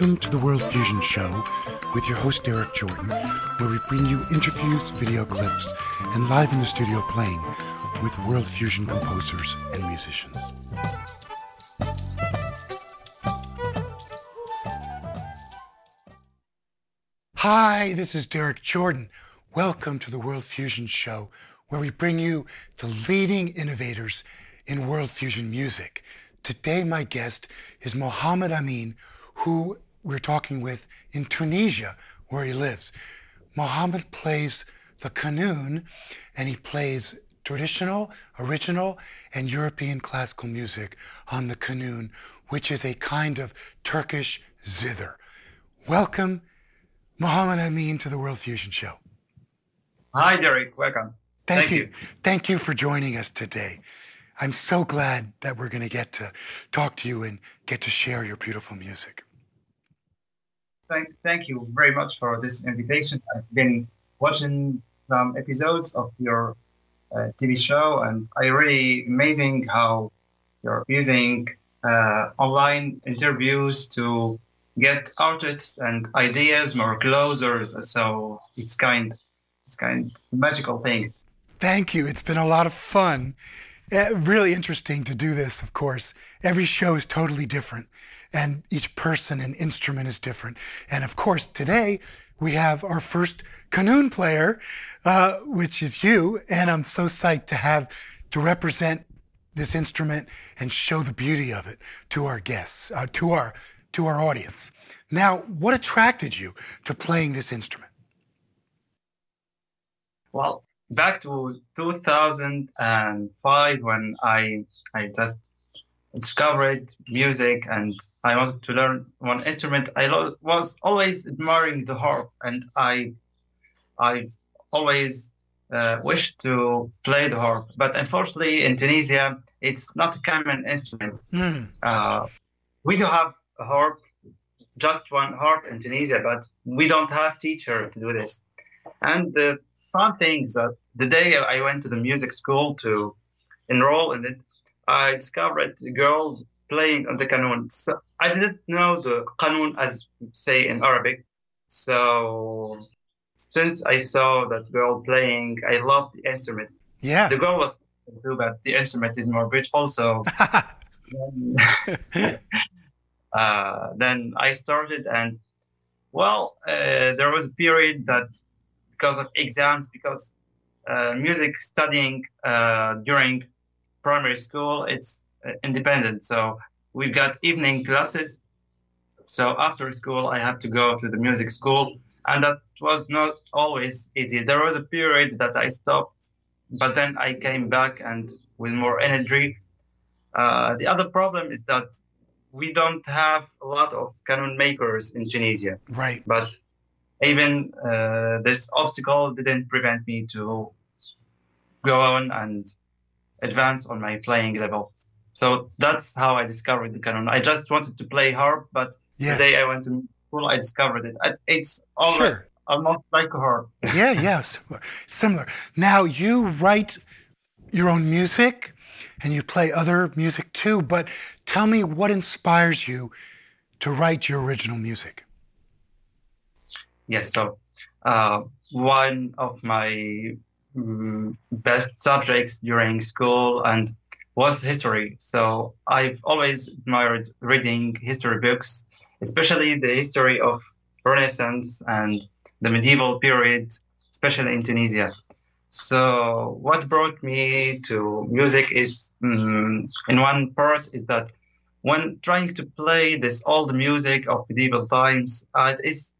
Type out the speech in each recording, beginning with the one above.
Welcome to the World Fusion Show with your host Derrik Jordan, where we bring you interviews, video clips, and live in the studio playing with World Fusion composers and musicians. Hi, this is Derrik Jordan. Welcome to the World Fusion Show, where we bring you the leading innovators in world fusion music. Today, my guest is Mohamed Amine, who we're talking with in Tunisia, where he lives. Mohamed plays the qanun, and he plays traditional, original, and European classical music on the qanun, which is a kind of Turkish zither. Welcome, Mohamed Amine, to the World Fusion Show. Hi, Derrik. Welcome. Thank, Thank you. you. Thank you for joining us today. I'm so glad that we're going to get to talk to you and get to share your beautiful music. Thank, thank you very much for this invitation. I've been watching some episodes of your uh, TV show, and I really amazing how you're using uh, online interviews to get artists and ideas more closer. So it's kind, it's kind of magical thing. Thank you. It's been a lot of fun. Uh, really interesting to do this, of course. Every show is totally different, and each person and instrument is different. And of course, today we have our first qanun player, uh, which is you. And I'm so psyched to have to represent this instrument and show the beauty of it to our guests, uh, to our to our audience. Now, what attracted you to playing this instrument? Well, back to 2005 when I I just discovered music and I wanted to learn one instrument. I lo- was always admiring the harp, and I I've always uh, wished to play the harp, but unfortunately in Tunisia it's not a common instrument. Mm. Uh, we do have a harp, just one harp in Tunisia, but we don't have teacher to do this. And the fun things that the day I went to the music school to enroll in it, I discovered a girl playing on the qanun. So I didn't know the qanun as say in Arabic. So since I saw that girl playing, I loved the instrument. Yeah. The girl was too, but the instrument is more beautiful. So then, uh, then I started, and well, uh, there was a period that because of exams, because uh, music studying uh, during primary school, it's uh, independent. So we've got evening classes. So after school, I had to go to the music school, and that was not always easy. There was a period that I stopped, but then I came back and with more energy. Uh, the other problem is that we don't have a lot of qanun makers in Tunisia. Right. But even uh, this obstacle didn't prevent me to go on and advance on my playing level. So that's how I discovered the qanun. I just wanted to play harp, but yes. the day I went to school, I discovered it. It's almost, sure. almost like a harp. yeah, yeah, similar. Similar. Now you write your own music and you play other music too, but tell me what inspires you to write your original music. Yes, so uh, one of my mm, best subjects during school and was history. So I've always admired reading history books, especially the history of Renaissance and the medieval period, especially in Tunisia. So what brought me to music is, um, in one part, is that when trying to play this old music of medieval times, uh, it is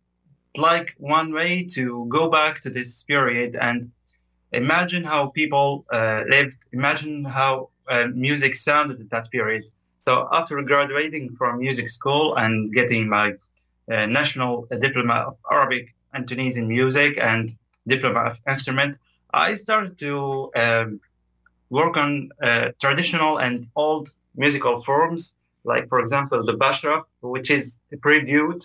like one way to go back to this period and imagine how people uh, lived, imagine how uh, music sounded at that period. So after graduating from music school and getting my uh, national diploma of Arabic and Tunisian music and diploma of instrument, I started to um, work on uh, traditional and old musical forms, like for example the bashraf, which is a prelude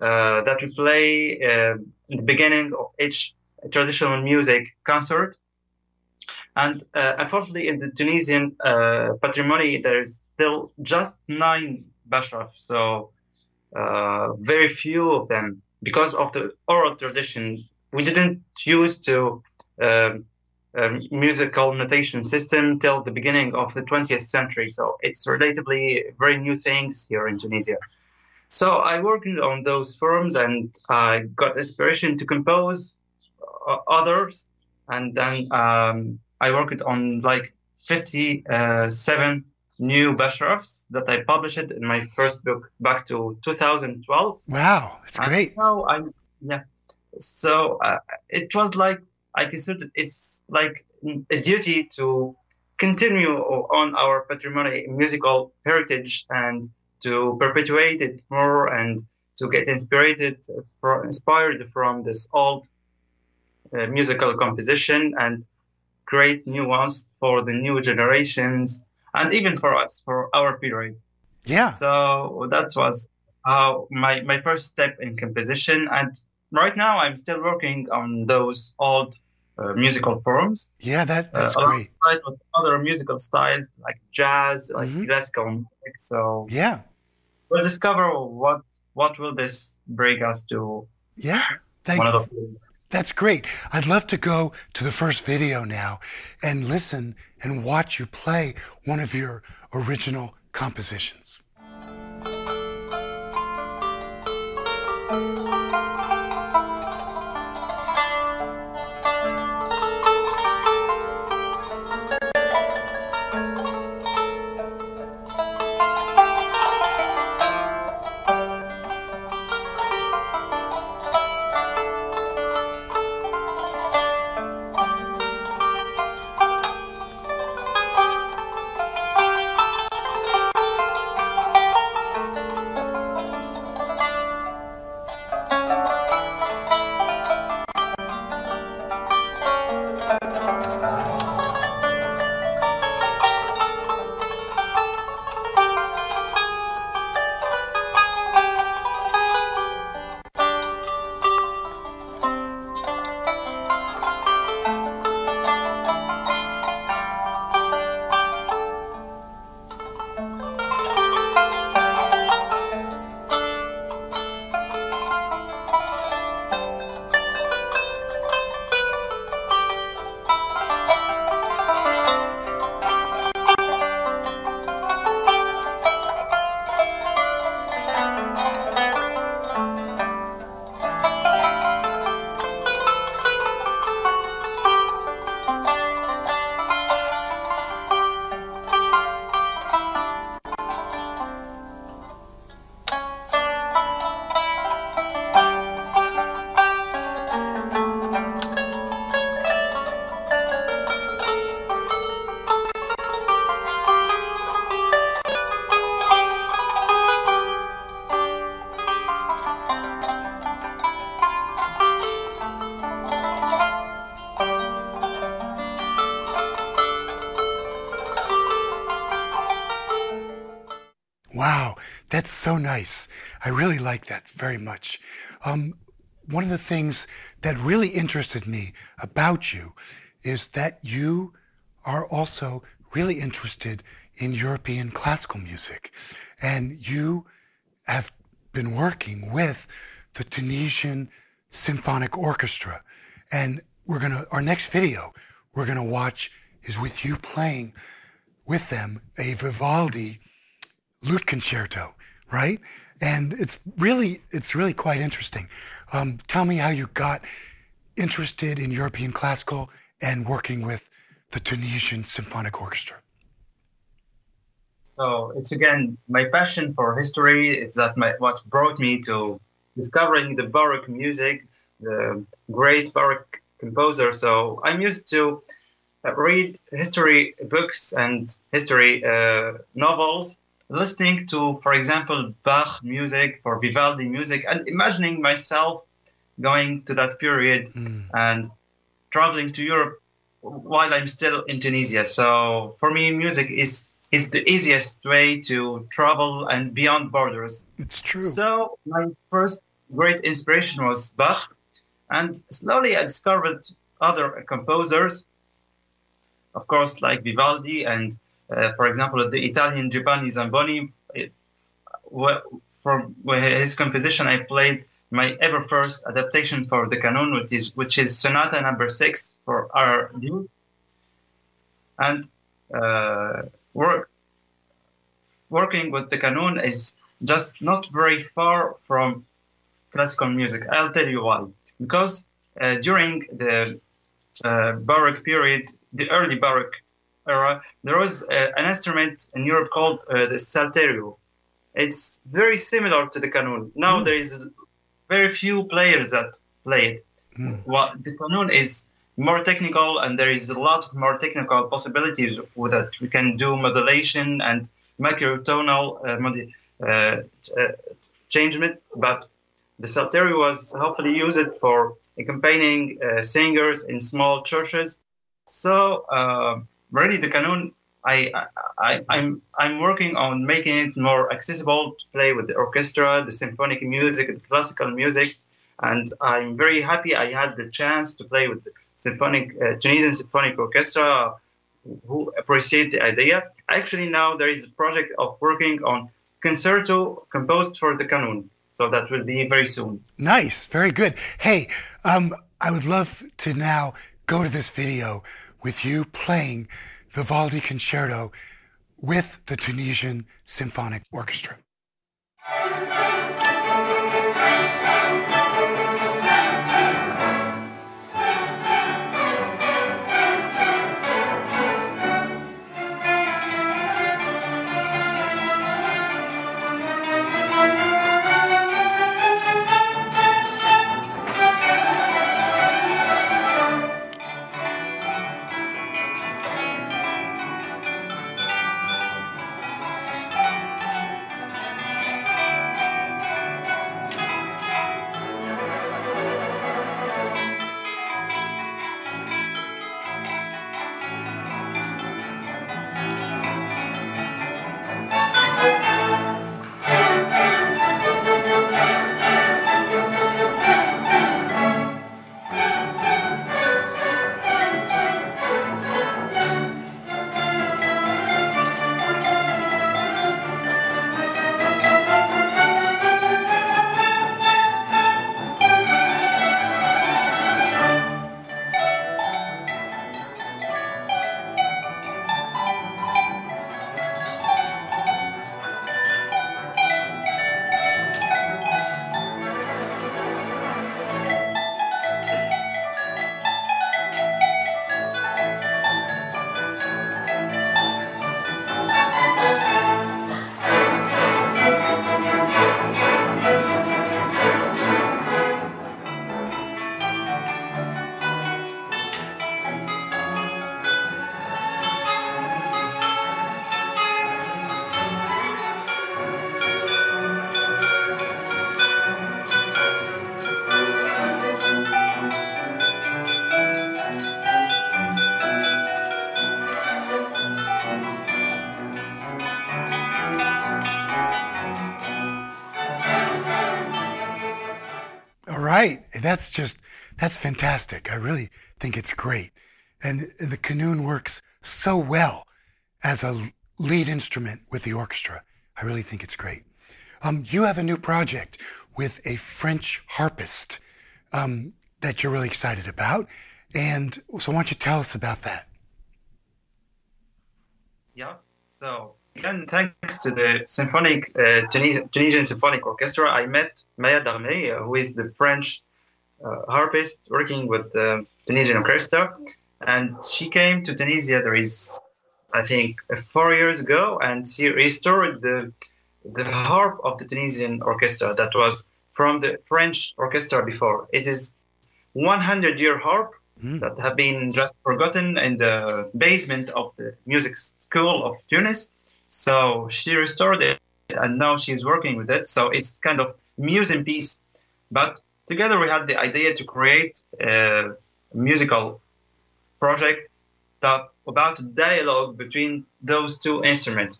uh, that we play uh, in the beginning of each traditional music concert. And uh, unfortunately, in the Tunisian uh, patrimony, there is still just nine bashraf. So uh, very few of them because of the oral tradition. We didn't use to um, musical notation system till the beginning of the 20th century. So it's relatively very new things here in Tunisia. So I worked on those forms and I got inspiration to compose others. And then um, I worked on like 57 new bashrafs that I published in my first book back to 2012. Wow, that's great. Now I'm, yeah. So uh, it was like I consider it's like a duty to continue on our patrimony, musical heritage, and to perpetuate it more and to get inspired, from, inspired from this old uh, musical composition and create new ones for the new generations and even for us for our period. Yeah. So that was how my my first step in composition, and right now I'm still working on those old uh, musical forms. Yeah, that that's uh, great. With other musical styles like jazz, like Mhm. classical music. So Yeah, we'll discover what what will this bring us to yeah. Thank you. That's great. I'd love to go to the first video now and listen and watch you play one of your original compositions. So nice. I really like that very much. Um, one of the things that really interested me about you is that you are also really interested in European classical music. And you have been working with the Tunisian Symphonic Orchestra. And we're going to, our next video we're going to watch is with you playing with them a Vivaldi lute concerto, right? And it's really it's really quite interesting. Um, tell me how you got interested in European classical and working with the Tunisian Symphonic Orchestra. So it's again my passion for history. It's that my, what brought me to discovering the Baroque music, the great Baroque composer. So I'm used to uh, read history books and history uh, novels, listening to, for example, Bach music or Vivaldi music, and imagining myself going to that period hmm. and traveling to Europe while I'm still in Tunisia. So for me, music is is the easiest way to travel and beyond borders. It's true. So my first great inspiration was Bach, and slowly I discovered other composers, of course, like Vivaldi and, for example, the Italian Giovanni Zamboni. It- wa- for his composition, I played my ever first adaptation for the qanun, which is which is Sonata Number Six for lute, and uh, work working with the qanun is just not very far from classical music. I'll tell you why. Because uh, during the uh, Baroque period, the early Baroque era, there was uh, an instrument in Europe called uh, the Salterio. It's very similar to the Qanun. Now mm. there is very few players that play it. Mm. What the Qanun is more technical, and there is a lot of more technical possibilities with that. We can do modulation and microtonal uh, uh, uh, changement, but the Salterio was hopefully used for accompanying uh, singers in small churches. So uh, really, the Qanun, I, I, I'm, I'm working on making it more accessible to play with the orchestra, the symphonic music, the classical music, and I'm very happy I had the chance to play with the symphonic uh, Tunisian Symphonic Orchestra, who appreciate the idea. Actually, now there is a project of working on concerto composed for the Qanun. So that will be very soon. Nice, very good. Hey, um, I would love to now go to this video with you playing the Vivaldi Concerto with the Tunisian Symphonic Orchestra. That's just, that's fantastic. I really think it's great. And, the Qanun works so well as a lead instrument with the orchestra. I really think it's great. Um, you have a new project with a French harpist um, that you're really excited about. And so, why don't you tell us about that? Yeah. So, again, thanks to the Symphonic uh, Tunisian, Symphonic Orchestra, I met Maia Darme, uh, who is the French harpist working with the Tunisian Orchestra, and she came to Tunisia. There is, I think, uh, four years ago, and she restored the the harp of the Tunisian Orchestra that was from the French orchestra before. It is 100 year harp mm. that have been just forgotten in the basement of the music school of Tunis so she restored it, and now she's working with it. So it's kind of museum piece. But together we had the idea to create a musical project that about dialogue between those two instruments.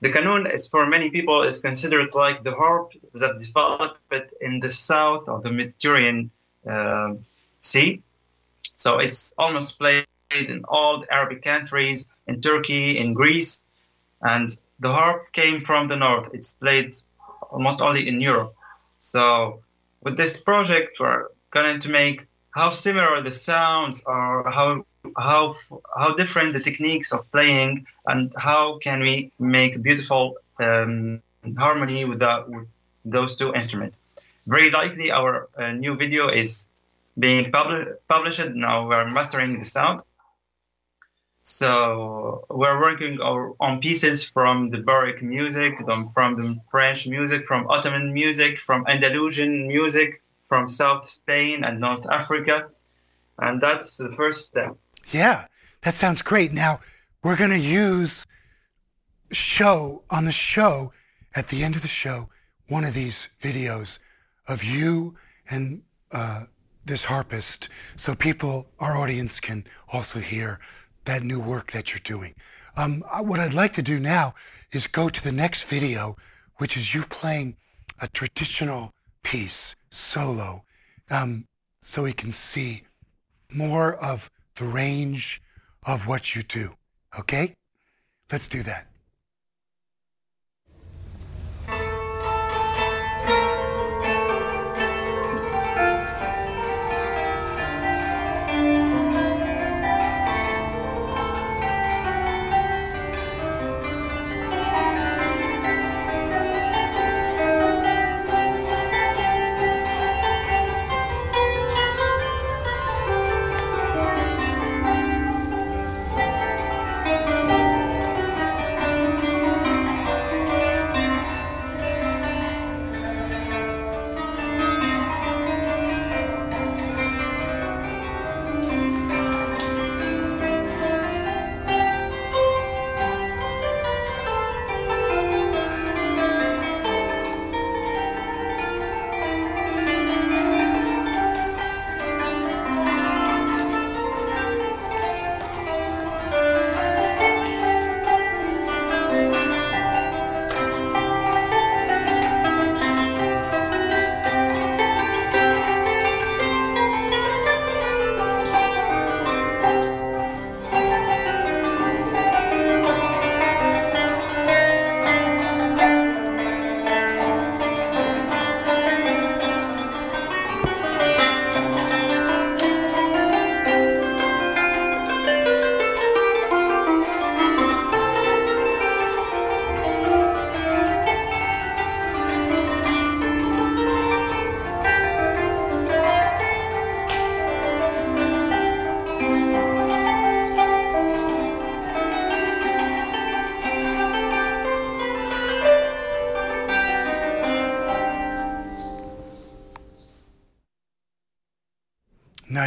The Qanun is for many people is considered like the harp that developed in the south of the Mediterranean uh, Sea. So it's almost played in all the Arabic countries, in Turkey, in Greece, and the harp came from the north. It's played almost only in Europe. So with this project, we're going to make how similar the sounds are, how how how different the techniques of playing, and how can we make beautiful um, harmony with, that, with those two instruments. Very likely, our uh, new video is being pub- published. Now we're mastering the sound. So we're working on pieces from the Baroque music, from the French music, from Ottoman music, from Andalusian music, from South Spain and North Africa. And that's the first step. Yeah, that sounds great. Now we're going to use show on the show at the end of the show one of these videos of you and uh, this harpist so people, our audience, can also hear that new work that you're doing. Um, what I'd like to do now is go to the next video, which is you playing a traditional piece solo, um, so we can see more of the range of what you do. Okay? Let's do that.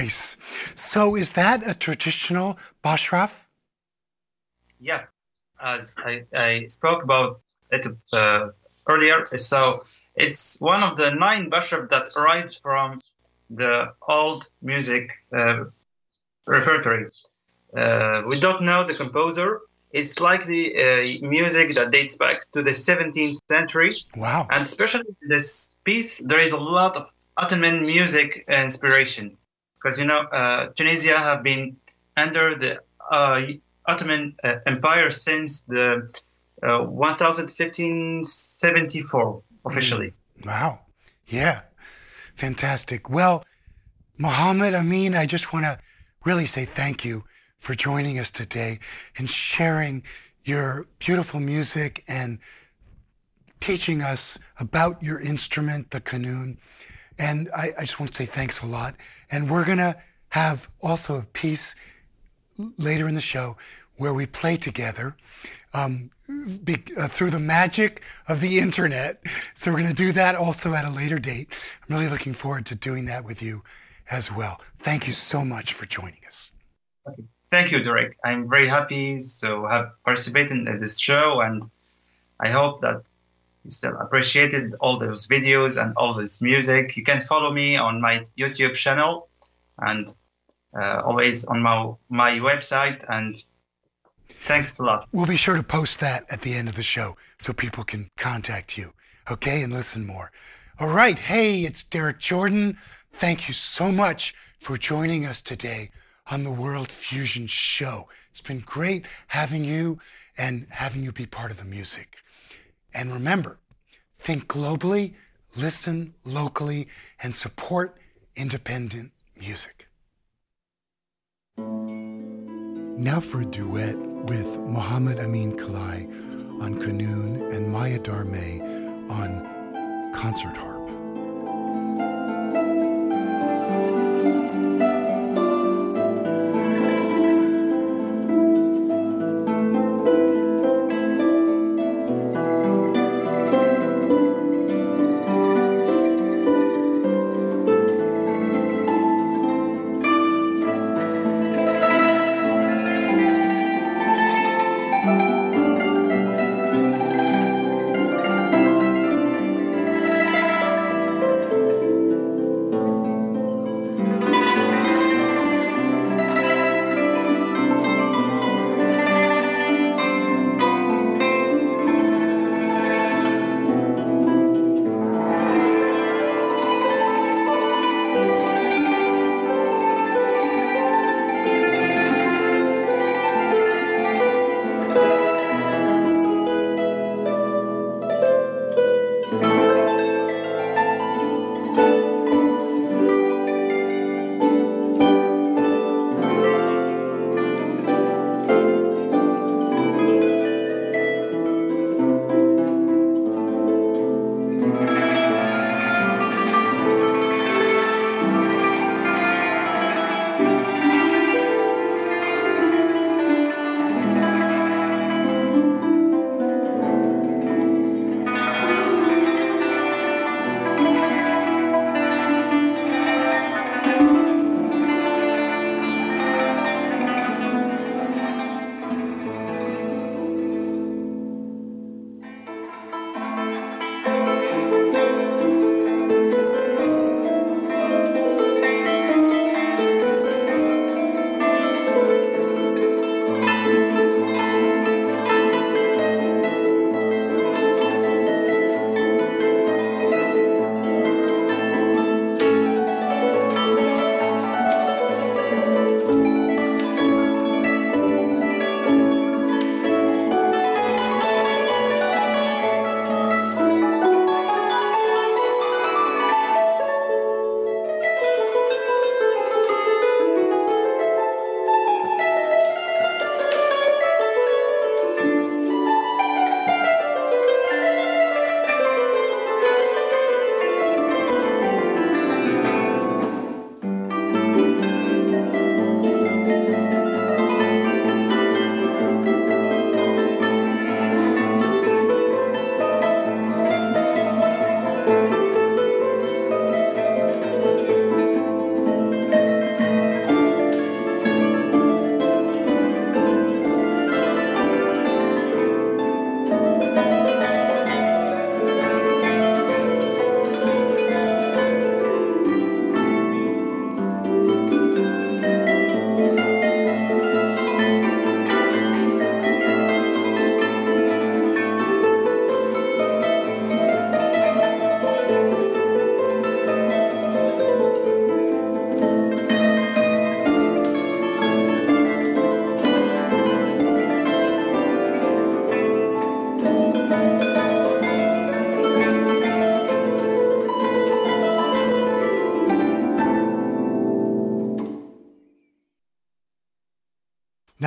Nice. So is that a traditional bashraf? Yeah, as I, I spoke about it uh, earlier. So it's one of the nine bashraf that arrived from the old music uh, repertory. Uh, we don't know the composer. It's likely a music that dates back to the 17th century. Wow. And especially in this piece, there is a lot of Ottoman music inspiration because you know uh, Tunisia have been under the uh, Ottoman uh, Empire since the uh, 1574 officially. Mm. Wow, yeah, fantastic. Well, Mohamed Amine, I just want to really say thank you for joining us today and sharing your beautiful music and teaching us about your instrument, the qanun. And I, I just want to say thanks a lot. And we're going to have also a piece later in the show where we play together um, be, uh, through the magic of the internet. So we're going to do that also at a later date. I'm really looking forward to doing that with you as well. Thank you so much for joining us. Thank you, Derrik. I'm very happy to have participated in this show, and I hope that you still appreciated all those videos and all this music. You can follow me on my YouTube channel and uh, always on my, my website. And thanks a lot. We'll be sure to post that at the end of the show so people can contact you, okay, and listen more. All right. Hey, it's Derrik Jordan. Thank you so much for joining us today on the World Fusion Show. It's been great having you and having you be part of the music. And remember, Think globally, listen locally, and support independent music. Now for a duet with Mohamed Amine Kalai on Qanun and Maia Darme on concert harp.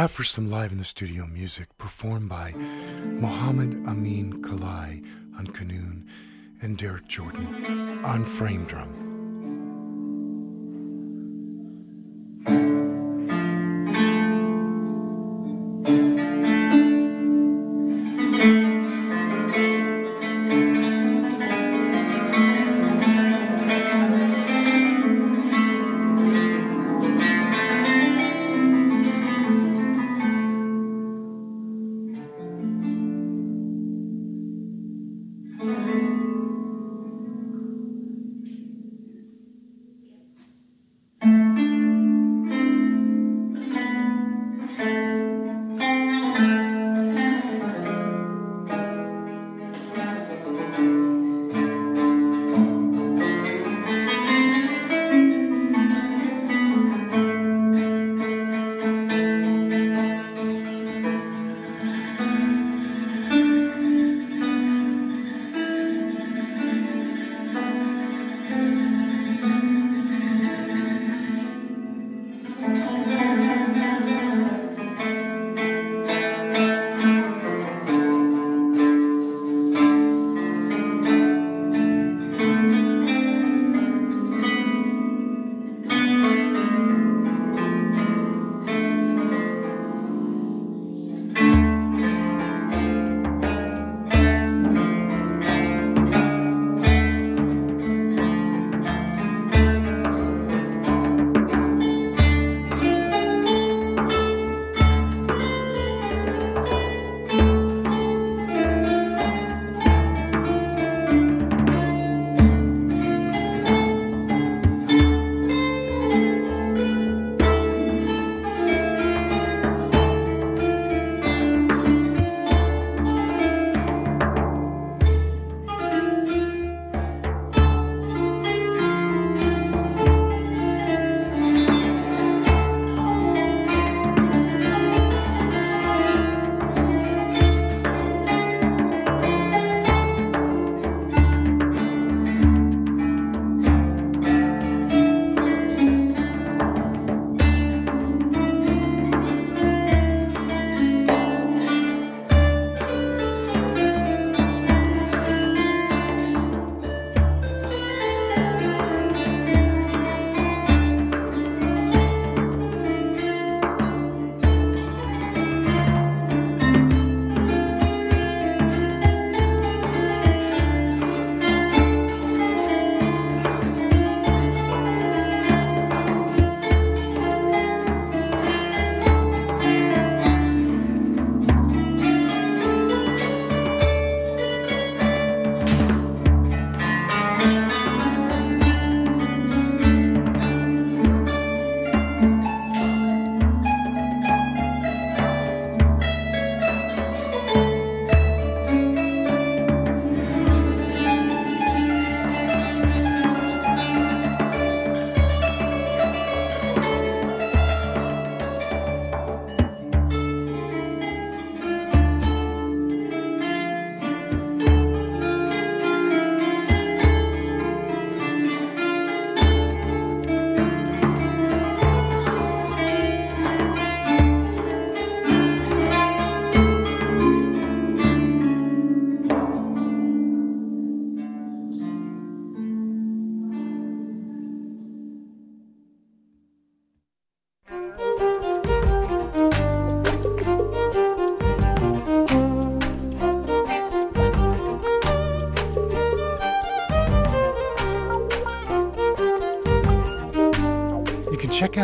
Now for some live in the studio music performed by Mohamed Amine Kalai on Qanun and Derrik Jordan on frame drum.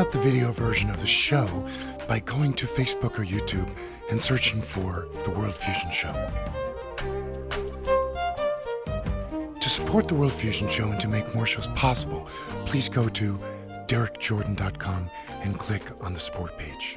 Out the video version of the show by going to Facebook or YouTube and searching for The World Fusion Show. To support The World Fusion Show and to make more shows possible, please go to derrikjordan.com and click on the support page.